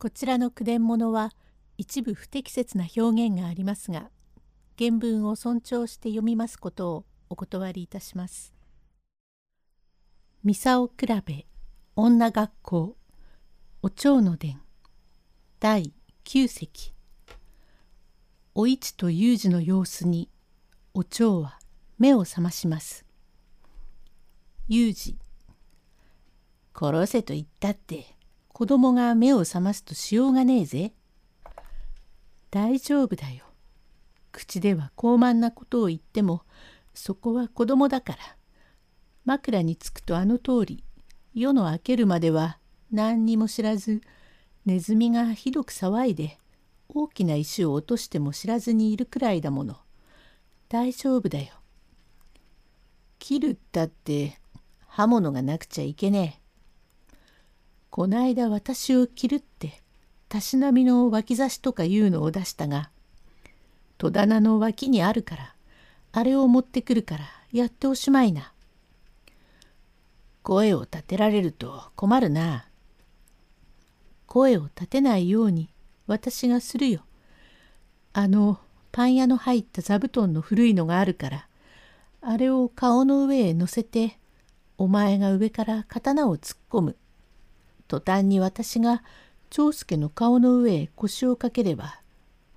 こちらの句伝物は一部不適切な表現がありますが原文を尊重して読みますことをお断りいたします。ミサオ比べ女学校お蝶の伝第9席お市と有事の様子にお蝶は目を覚まします。有事殺せと言ったって子供が目を覚ますとしようがねえぜ。大丈夫だよ。口では高慢なことを言ってもそこは子供だから。枕につくとあの通り夜の明けるまでは何にも知らずネズミがひどく騒いで大きな石を落としても知らずにいるくらいだもの。大丈夫だよ。切るったって刃物がなくちゃいけねえ。こないだ私を着るってたしなみの脇差しとかいうのを出したが戸棚の脇にあるからあれを持ってくるからやっておしまいな。声を立てられると困るな。声を立てないように私がするよ。あのパン屋の入った座布団の古いのがあるからあれを顔の上へ乗せてお前が上から刀を突っ込む。途端に私が長介の顔の上へ腰をかければ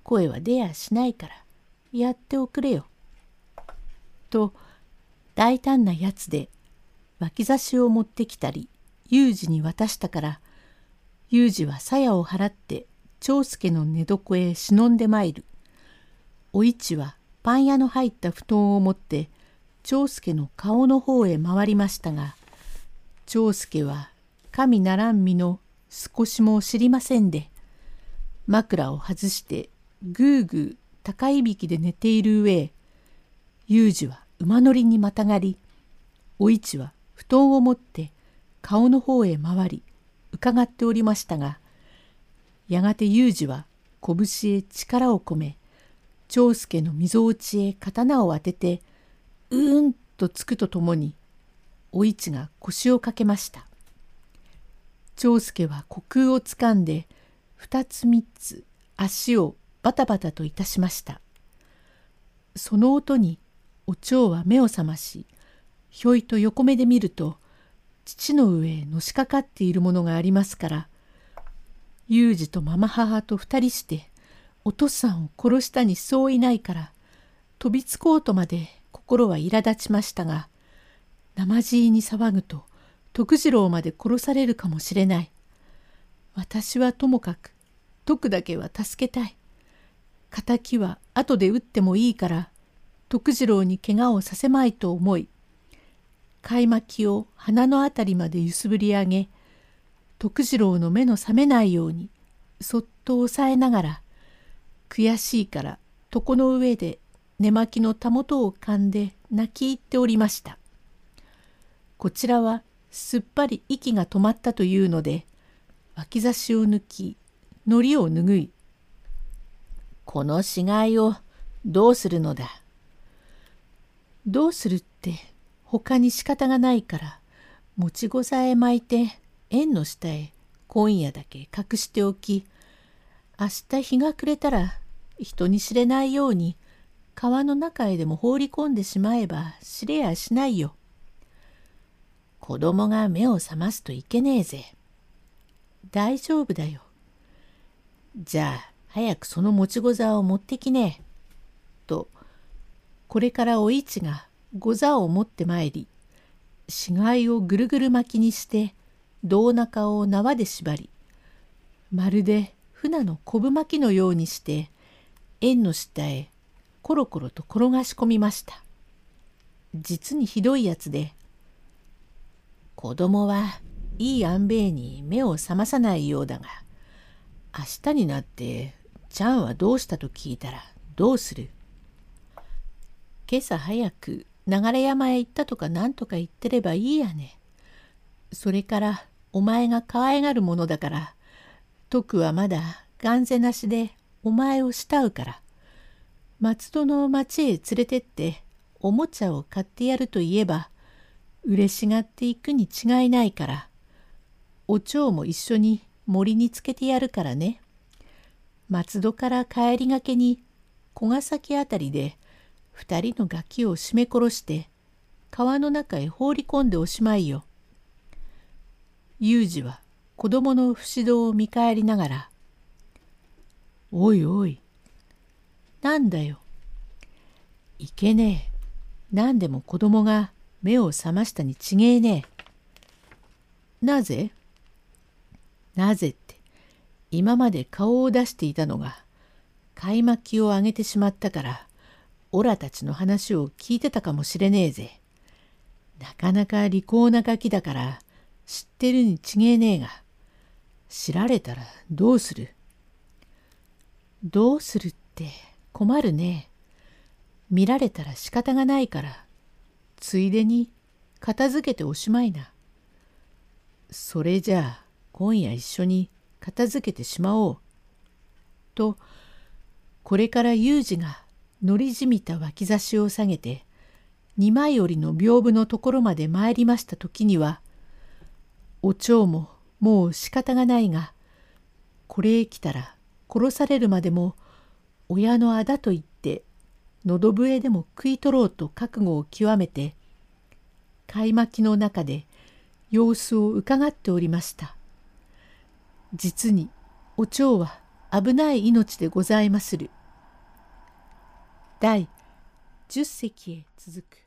声は出やしないからやっておくれよ。と大胆なやつで脇差しを持ってきたり有事に渡したから有事は鞘を払って長介の寝床へ忍んで参る。お市はパン屋の入った布団を持って長介の顔の方へ回りましたが長介は神ならん身の少しも知りませんで枕を外してぐうぐう高いびきで寝ている上有事は馬乗りにまたがりお市は布団を持って顔の方へ回り伺っておりましたがやがて有事は拳へ力を込め長介の溝落ちへ刀を当ててうーんとつくとともにお市が腰をかけました。長介は虚空をつかんで二つ三つ足をバタバタといたしました。その音にお蝶は目を覚ましひょいと横目で見ると父の上へのしかかっているものがありますから裕二とママ母と二人してお父さんを殺したにそういないから飛びつこうとまで心は苛立ちましたがなまじいに騒ぐと徳次郎まで殺されるかもしれない。私はともかく徳だけは助けたい。敵は後で撃ってもいいから徳次郎に怪我をさせまいと思い貝巻きを鼻のあたりまで揺すぶり上げ徳次郎の目の覚めないようにそっと押さえながら悔しいから床の上で寝巻きのたもとを噛んで泣き入っておりました。こちらはすっぱり息が止まったというので脇差しを抜き糊を拭い「この死骸をどうするのだ」「どうするって他に仕方がないから持ちごさえ巻いて縁の下へ今夜だけ隠しておき明日日が暮れたら人に知れないように川の中へでも放り込んでしまえば知れやしないよ。子供が目を覚ますといけねえぜ。大丈夫だよ。じゃあ早くその持ちござを持ってきねえ。とこれからお市がござを持ってまいり死骸をぐるぐる巻きにして胴中を縄で縛りまるで船の昆布巻きのようにして円の下へコロコロと転がし込みました。実にひどいやつで子供はいい安兵衛に目を覚まさないようだが明日になってちゃんはどうしたと聞いたらどうする？今朝早く流山へ行ったとか何とか言ってればいいやね。それからお前が可愛がるものだから徳はまだ眼ぜなしでお前を慕うから松戸の町へ連れてっておもちゃを買ってやると言えば嬉しがっていくに違いないからお蝶も一緒に森につけてやるからね。松戸から帰りがけに小ヶ崎あたりで二人のガキを絞め殺して川の中へ放り込んでおしまいよ。裕二は子供の不死道を見返りながら「おいおいなんだよいけねえ何でも子供が目を覚ましたにちげえねえ。なぜ？なぜって今まで顔を出していたのが買い巻きをあげてしまったからオラたちの話を聞いてたかもしれねえぜ。なかなか利口なガキだから知ってるにちげえねえが知られたらどうする？どうするって困るね。見られたら仕方がないからついでに片付けておしまいな。それじゃあ今夜一緒に片付けてしまおう。とこれから有事が乗りじみた脇差しを下げて二枚折りの屏風のところまで参りました時にはお蝶ももう仕方がないがこれへ来たら殺されるまでも親のあだと言って喉笛でも食い取ろうと覚悟を極めて買い巻きの中で様子を伺っておりました。実にお蝶は危ない命でございまする。第10隻へ続く。